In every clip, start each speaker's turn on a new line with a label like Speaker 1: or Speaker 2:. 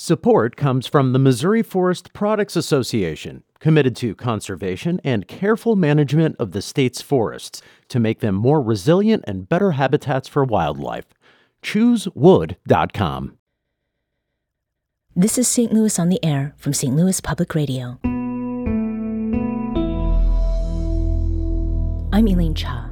Speaker 1: Support comes from the Missouri Forest Products Association, committed to conservation and careful management of the state's forests to make them more resilient and better habitats for wildlife. ChooseWood.com.
Speaker 2: This is St. Louis on the Air from St. Louis Public Radio. I'm Elaine Cha.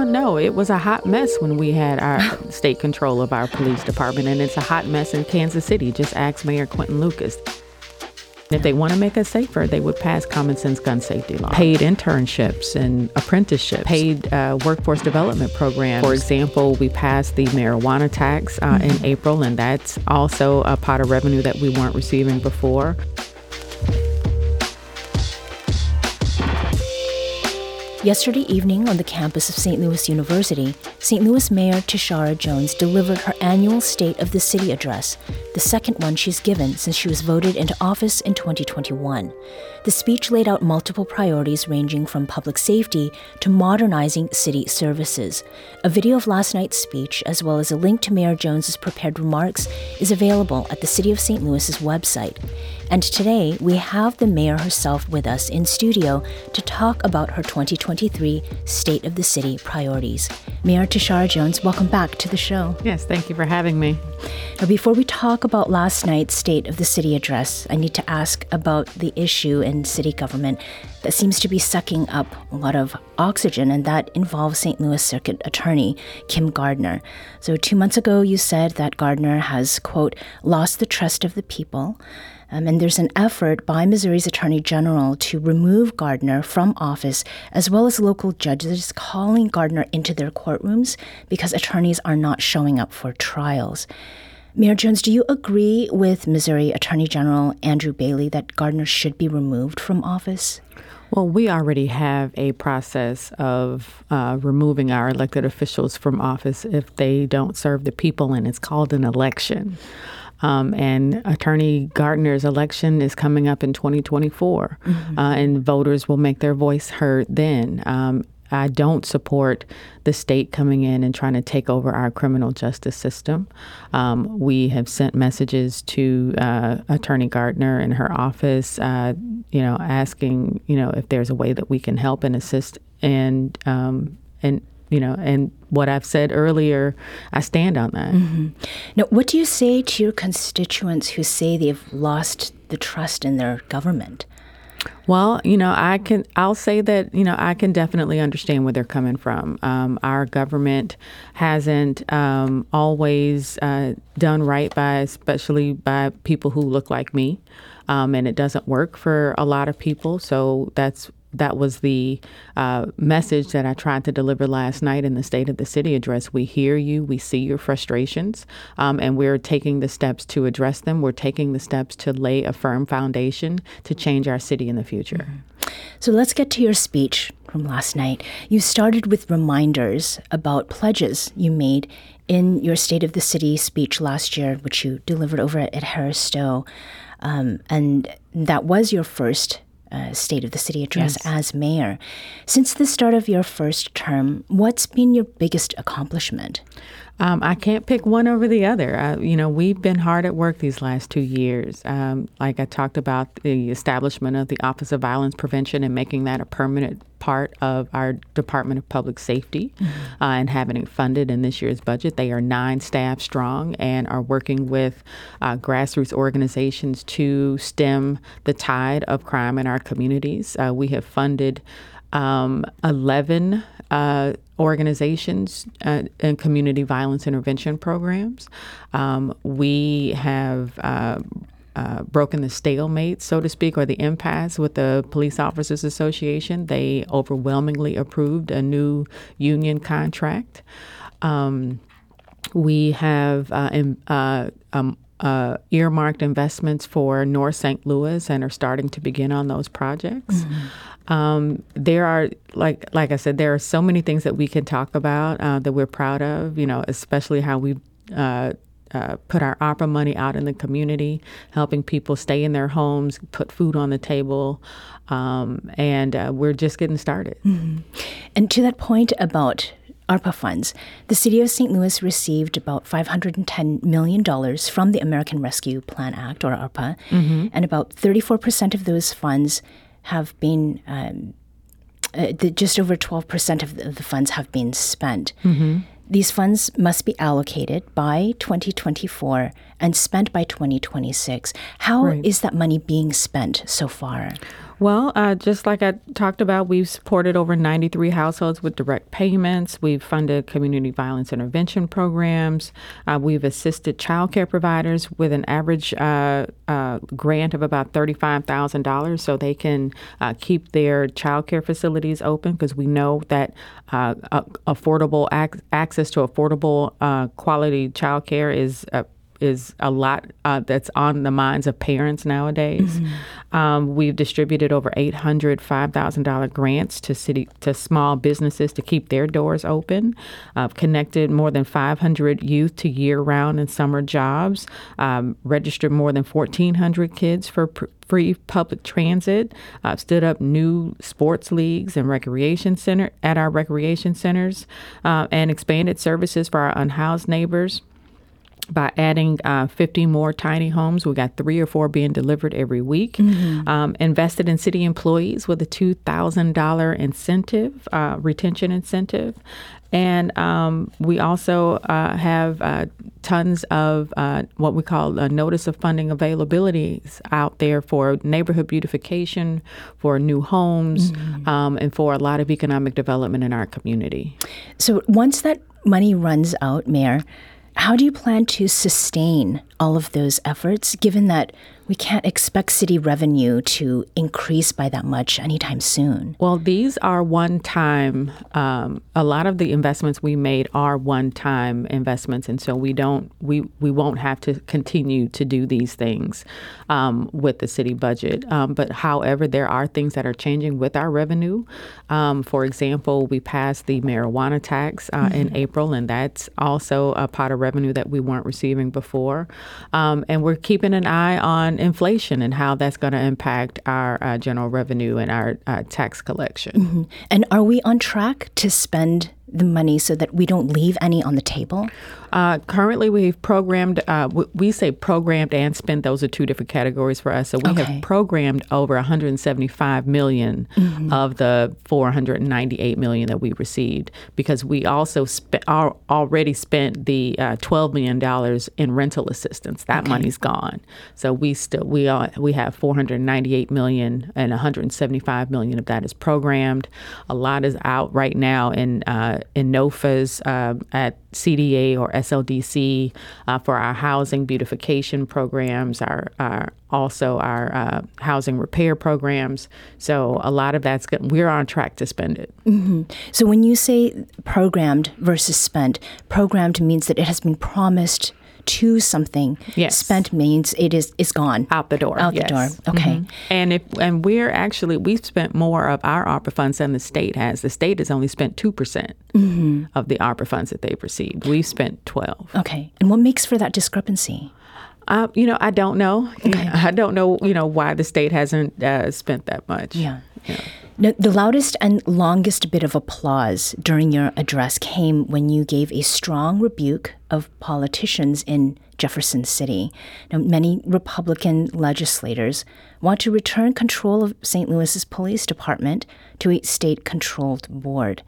Speaker 3: Oh, no, it was a hot mess when we had our state control of our police department, and it's a hot mess in Kansas City. Just ask Mayor Quinton Lucas. If they want to make us safer, they would pass common sense gun safety law. Paid internships and apprenticeships, paid uh, workforce development programs. For example, we passed the marijuana tax uh, mm-hmm. in April, and that's also a pot of revenue that we weren't receiving before.
Speaker 2: Yesterday evening on the campus of St. Louis University, St. Louis Mayor Tishaura Jones delivered her annual State of the City address, the second one she's given since she was voted into office in 2021. The speech laid out multiple priorities ranging from public safety to modernizing city services. A video of last night's speech, as well as a link to Mayor Jones's prepared remarks, is available at the City of St. Louis's website. And today, we have the mayor herself with us in studio to talk about her 2023 State of the City priorities. Mayor Tishaura Jones, welcome back to the show.
Speaker 3: Yes, thank you for having me.
Speaker 2: Now, before we talk about last night's State of the City address, I need to ask about the issue in city government that seems to be sucking up a lot of oxygen, and that involves St. Louis Circuit Attorney Kim Gardner. So, two months ago, you said that Gardner has, quote, lost the trust of the people um, and there's an effort by Missouri's Attorney General to remove Gardner from office, as well as local judges calling Gardner into their courtrooms because attorneys are not showing up for trials. Mayor Jones, do you agree with Missouri Attorney General Andrew Bailey that Gardner should be removed from office?
Speaker 3: Well, we already have a process of uh, removing our elected officials from office if they don't serve the people, and it's called an election. Um, and Attorney Gardner's election is coming up in 2024, mm-hmm. uh, and voters will make their voice heard then. Um, I don't support the state coming in and trying to take over our criminal justice system. Um, we have sent messages to uh, Attorney Gardner and her office, uh, you know, asking, you know, if there's a way that we can help and assist and um, and you know, and what I've said earlier, I stand on that. Mm-hmm.
Speaker 2: Now, what do you say to your constituents who say they've lost the trust in their government?
Speaker 3: Well, you know, I can. I'll say that you know I can definitely understand where they're coming from. Um, our government hasn't um, always uh, done right by, especially by people who look like me, um, and it doesn't work for a lot of people. So that's that was the uh, message that I tried to deliver last night in the State of the City address. We hear you, we see your frustrations, um, and we're taking the steps to address them. We're taking the steps to lay a firm foundation to change our city in the future. Mm-hmm.
Speaker 2: So let's get to your speech from last night. You started with reminders about pledges you made in your State of the City speech last year, which you delivered over at Harris Stowe. Um, and that was your first uh, State of the City address yes. as mayor. Since the start of your first term, what's been your biggest accomplishment?
Speaker 3: Um, I can't pick one over the other. Uh, you know, we've been hard at work these last two years. Um, like I talked about the establishment of the Office of Violence Prevention and making that a permanent part of our Department of Public Safety mm-hmm. uh, and having it funded in this year's budget. They are nine staff strong and are working with uh, grassroots organizations to stem the tide of crime in our communities. Uh, we have funded um, 11 uh, organizations uh, and community violence intervention programs. Um, we have uh, uh, broken the stalemate, so to speak, or the impasse with the Police Officers Association. They overwhelmingly approved a new union contract. Um, we have uh, in, uh, um, uh, earmarked investments for North St. Louis and are starting to begin on those projects. Mm-hmm. Um, there are like like I said, there are so many things that we can talk about uh, that we're proud of. You know, especially how we. Uh, uh, put our ARPA money out in the community, helping people stay in their homes, put food on the table, um, and uh, we're just getting started. Mm-hmm.
Speaker 2: And to that point about ARPA funds. The city of St. Louis received about $510 million from the American Rescue Plan Act, or ARPA, mm-hmm. and about 34% of those funds have been. Um, uh, the, just over 12% of the, the, funds have been spent. Mm-hmm. These funds must be allocated by 2024 and spent by 2026. How right. is that money being spent so far?
Speaker 3: Well, uh, just like I talked about, we've supported over 93 households with direct payments. We've funded community violence intervention programs. Uh, we've assisted child care providers with an average uh, uh grant of about $35,000 so they can uh, keep their child care facilities open because we know that uh, affordable ac- access to affordable quality child care is is a lot uh, that's on the minds of parents nowadays. Mm-hmm. Um, we've distributed over 800 $5,000 grants to city to small businesses to keep their doors open. Uh, connected more than 500 youth to year-round and summer jobs. Um, registered more than 1,400 kids for pr- free public transit. Uh, stood up new sports leagues and recreation center at our recreation centers, uh, and expanded services for our unhoused neighbors by adding uh, 50 more tiny homes. We got three or four being delivered every week. Mm-hmm. Um, invested in city employees with a $2,000 incentive, uh, retention incentive. And um, we also uh, have uh, tons of uh, what we call a notice of funding availabilities out there for neighborhood beautification, for new homes, mm-hmm. um, and for a lot of economic development in our community.
Speaker 2: So once that money runs out, Mayor, how do you plan to sustain all of those efforts, given that we can't expect city revenue to increase by that much anytime soon.
Speaker 3: Well, these are one time, um, a lot of the investments we made are one time investments. And so we don't, we, we won't have to continue to do these things um, with the city budget. Um, but however, there are things that are changing with our revenue. Um, for example, we passed the marijuana tax uh, mm-hmm. in April, and that's also a pot of revenue that we weren't receiving before. Um, and we're keeping an eye on inflation and how that's going to impact our uh, general revenue and our uh, tax collection. Mm-hmm.
Speaker 2: And are we on track to spend the money so that we don't leave any on the table?
Speaker 3: Uh, currently, we've programmed, uh, we say programmed and spent. Those are two different categories for us. So we okay. have programmed over 175 million mm-hmm. of the 498 million that we received because we also spent, already spent the uh, 12 million dollars in rental assistance. That okay. money's gone. So we still we are, we have 498 million and 175 million of that is programmed. A lot is out right now in uh, in NOFAs um, at CDA or SLDC uh, for our housing beautification programs, our, our also our uh, housing repair programs. So a lot of that's good. We're on track to spend it.
Speaker 2: Mm-hmm. So when you say programmed versus spent, programmed means that it has been promised to something.
Speaker 3: Yes.
Speaker 2: Spent means it is is gone
Speaker 3: out the door.
Speaker 2: Out
Speaker 3: yes.
Speaker 2: the door. Okay. Mm-hmm.
Speaker 3: And if and we're actually we've spent more of our ARPA funds than the state has. The state has only spent two percent mm-hmm. of the ARPA funds that they've received. We've spent twelve.
Speaker 2: Okay. And what makes for that discrepancy?
Speaker 3: Uh, you know, I don't know. Okay. I don't know. You know why the state hasn't uh, spent that much.
Speaker 2: Yeah. yeah. Now, the loudest and longest bit of applause during your address came when you gave a strong rebuke of politicians in Jefferson City. Now, many Republican legislators want to return control of St. Louis's police department to a state controlled board.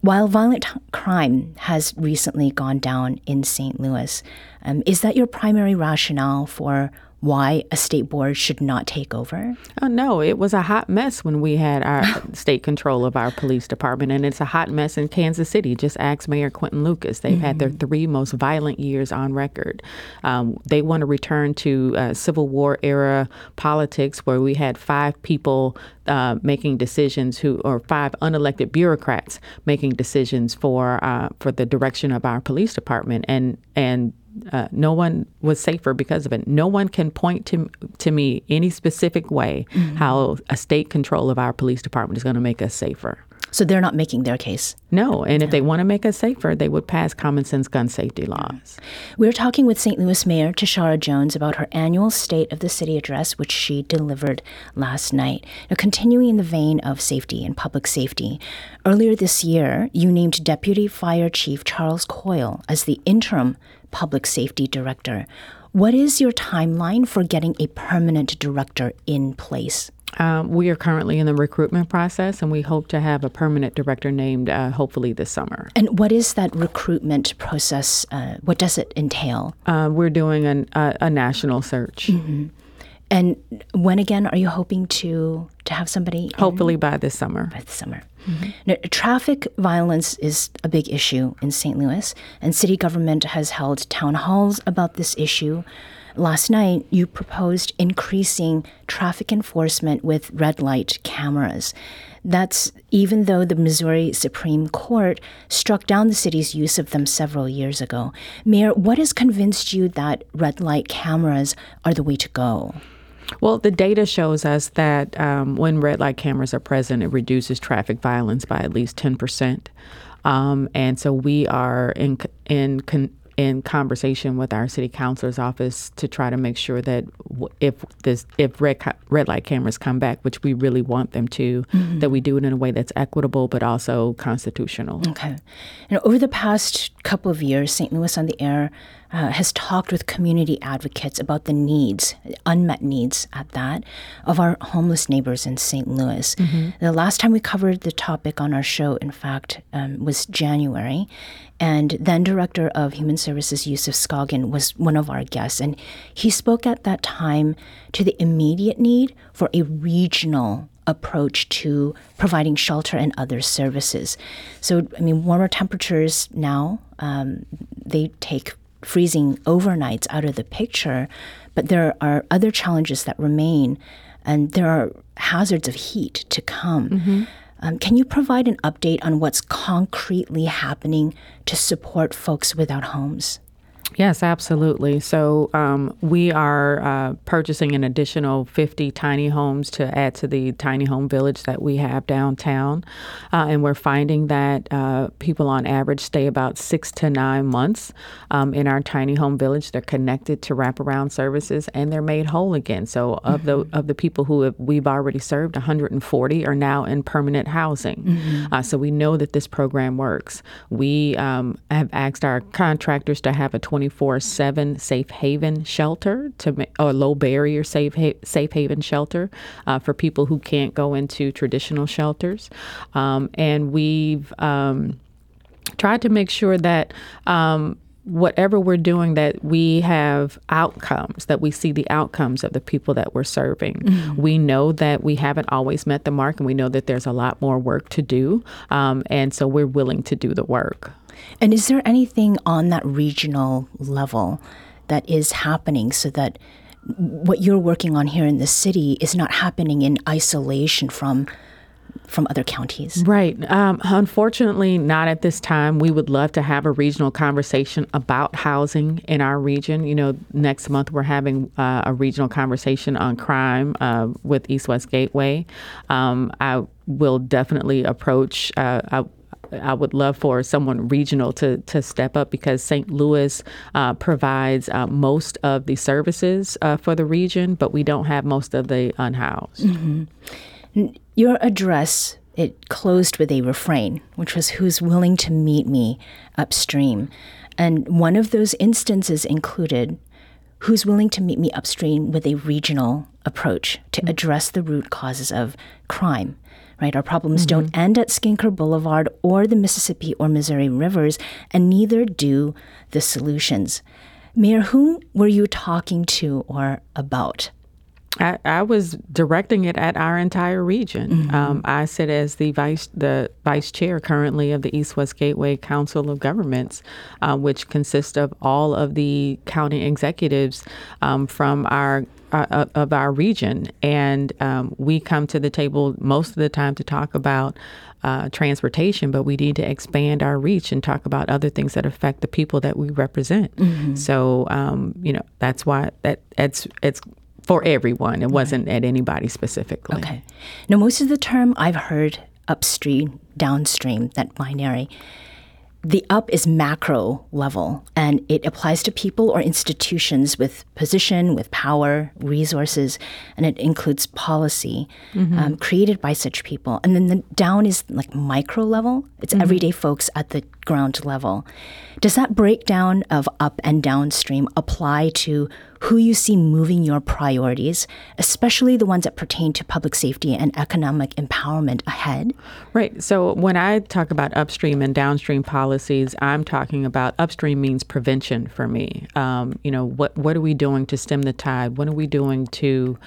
Speaker 2: While violent crime has recently gone down in St. Louis, um, is that your primary rationale for why a state board should not take over?
Speaker 3: Oh, no, it was a hot mess when we had our state control of our police department, and it's a hot mess in Kansas City. Just ask Mayor Quinton Lucas. They've mm-hmm. had their mm-hmm. three most violent years on record. Um, they want to return to uh, Civil War era politics where we had five people uh, making decisions who or five unelected bureaucrats making decisions for uh, for the direction of our police department and and uh, no one was safer because of it. No one can point to to me any specific way mm-hmm. how a state control of our police department is going to make us safer.
Speaker 2: So they're not making their case.
Speaker 3: No, and if they want to make us safer, they would pass common sense gun safety laws.
Speaker 2: We're talking with St. Louis Mayor Tishaura Jones about her annual State of the City address, which she delivered last night. Now, continuing in the vein of safety and public safety, earlier this year, you named Deputy Fire Chief Charles Coyle as the interim public safety director. What is your timeline for getting a permanent director in place?
Speaker 3: Um, we are currently in the recruitment process, and we hope to have a permanent director named uh, hopefully this summer.
Speaker 2: And what is that recruitment process? Uh, what does it entail?
Speaker 3: Uh, we're doing an, a national search.
Speaker 2: Mm-hmm. And when again are you hoping to to have somebody?
Speaker 3: Hopefully in? by this summer.
Speaker 2: By this summer. Mm-hmm. Now, traffic violence is a big issue in St. Louis, and city government has held town halls about this issue. Last night, you proposed increasing traffic enforcement with red light cameras. That's even though the Missouri Supreme Court struck down the city's use of them several years ago. Mayor, what has convinced you that red light cameras are the way to go?
Speaker 3: Well, the data shows us that um, when red light cameras are present, it reduces traffic violence by at least 10%. Um, and so we are in, in in conversation with our city counselor's office to try to make sure that if this if red red light cameras come back, which we really want them to, mm-hmm. that we do it in a way that's equitable but also constitutional.
Speaker 2: Okay. And over the past couple of years, St. Louis on the Air uh, has talked with community advocates about the needs, unmet needs at that, of our homeless neighbors in St. Louis. Mm-hmm. The last time we covered the topic on our show, in fact, um, was January. And then Director of Human Services Yusuf Scoggin was one of our guests. And he spoke at that time to the immediate need for a regional approach to providing shelter and other services. So, I mean, warmer temperatures now, um, they take freezing overnights out of the picture, but there are other challenges that remain, and there are hazards of heat to come. Mm-hmm. Um, can you provide an update on what's concretely happening to support folks without homes?
Speaker 3: Yes, absolutely. So um, we are uh, purchasing an additional 50 tiny homes to add to the tiny home village that we have downtown. Uh, and we're finding that uh, people on average stay about six to nine months um, in our tiny home village. They're connected to wraparound services and they're made whole again. So of mm-hmm. the of the people who have, we've already served, 140 are now in permanent housing. Mm-hmm. Uh, so we know that this program works. We um, have asked our contractors to have a 20 24 7 safe haven shelter to a low barrier safe ha- safe haven shelter uh, for people who can't go into traditional shelters. Um, and we've um, tried to make sure that um, whatever we're doing that we have outcomes that we see the outcomes of the people that we're serving mm-hmm. we know that we haven't always met the mark and we know that there's a lot more work to do um, and so we're willing to do the work
Speaker 2: and is there anything on that regional level that is happening so that what you're working on here in the city is not happening in isolation from from other counties?
Speaker 3: Right. Um, unfortunately, not at this time. We would love to have a regional conversation about housing in our region. You know, next month we're having uh, a regional conversation on crime uh, with East West Gateway. Um, I will definitely approach. Uh, I, I would love for someone regional to, to step up because St. Louis uh, provides uh, most of the services uh, for the region, but we don't have most of the unhoused.
Speaker 2: Mm-hmm. Your address it closed with a refrain, which was "Who's willing to meet me upstream," and one of those instances included who's willing to meet me upstream with a regional approach to mm-hmm. address the root causes of crime right? Our problems mm-hmm. don't end at Skinker Boulevard or the Mississippi or Missouri rivers, and neither do the solutions. Mayor, whom were you talking to or about?
Speaker 3: I, I, was directing it at our entire region. Mm-hmm. Um, I sit as the vice the vice chair currently of the East West Gateway Council of Governments, uh, which consists of all of the county executives um, from our uh, uh, of our region, and um, we come to the table most of the time to talk about uh, transportation, but we need to expand our reach and talk about other things that affect the people that we represent. Mm-hmm. So, um, you know, that's why that it's it's for everyone. It wasn't at anybody specifically.
Speaker 2: Okay. Now, most of the term I've heard upstream, downstream, that binary. The up is macro level, and it applies to people or institutions with position, with power, resources, and it includes policy mm-hmm. um, created by such people. And then the down is like micro level, it's mm-hmm. everyday folks at the ground level. Does that breakdown of up and downstream apply to who you see moving your priorities, especially the ones that pertain to public safety and economic empowerment ahead?
Speaker 3: Right. So when I talk about upstream and downstream policies, I'm talking about upstream means prevention for me. Um, you know, what what are we doing to stem the tide? What are we doing to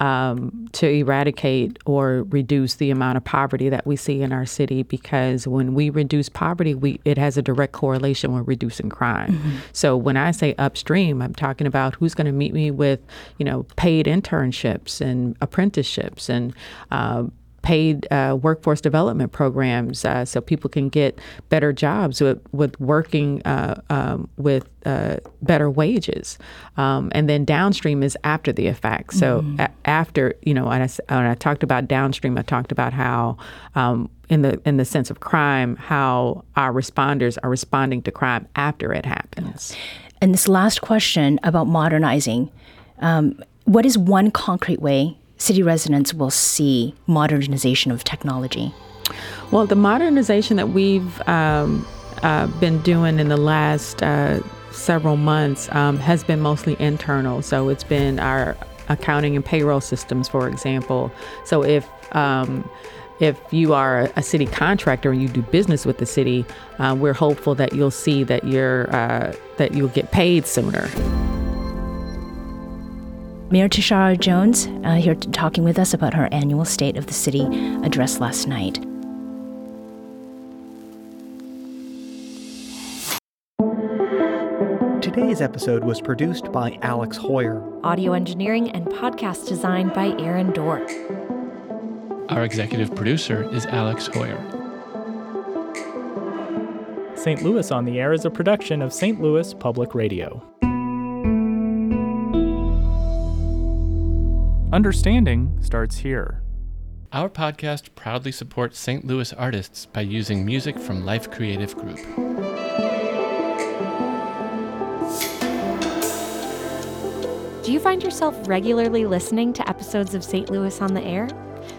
Speaker 3: um, to eradicate or reduce the amount of poverty that we see in our city? Because when we reduce poverty, we it has a direct correlation with reducing crime. Mm-hmm. So when I say upstream, I'm talking about who's going to meet me with, you know, paid internships and apprenticeships and uh, paid uh, workforce development programs uh, so people can get better jobs with, with working uh, um, with uh, better wages. Um, and then downstream is after the effect. So mm-hmm. a- after, you know, when I, when I, talked about downstream, I talked about how um, in the in the sense of crime, how our responders are responding to crime after it happens. Yes.
Speaker 2: And this last question about modernizing, um, what is one concrete way city residents will see modernization of technology?
Speaker 3: Well, the modernization that we've um, uh, been doing in the last uh, several months um, has been mostly internal. So it's been our accounting and payroll systems, for example. So if um, if you are a city contractor and you do business with the city, uh, we're hopeful that you'll see that you're uh, that you'll get paid sooner.
Speaker 2: Mayor Tishaura Jones uh, here talking with us about her annual State of the City address last night.
Speaker 4: Today's episode was produced by Alex Heuer.
Speaker 5: Audio engineering and podcast design by Aaron Doerr.
Speaker 6: Our executive producer is Alex Heuer.
Speaker 7: St. Louis on the Air is a production of St. Louis Public Radio. Understanding starts here.
Speaker 6: Our podcast proudly supports St. Louis artists by using music from Life Creative Group.
Speaker 5: Do you find yourself regularly listening to episodes of St. Louis on the Air?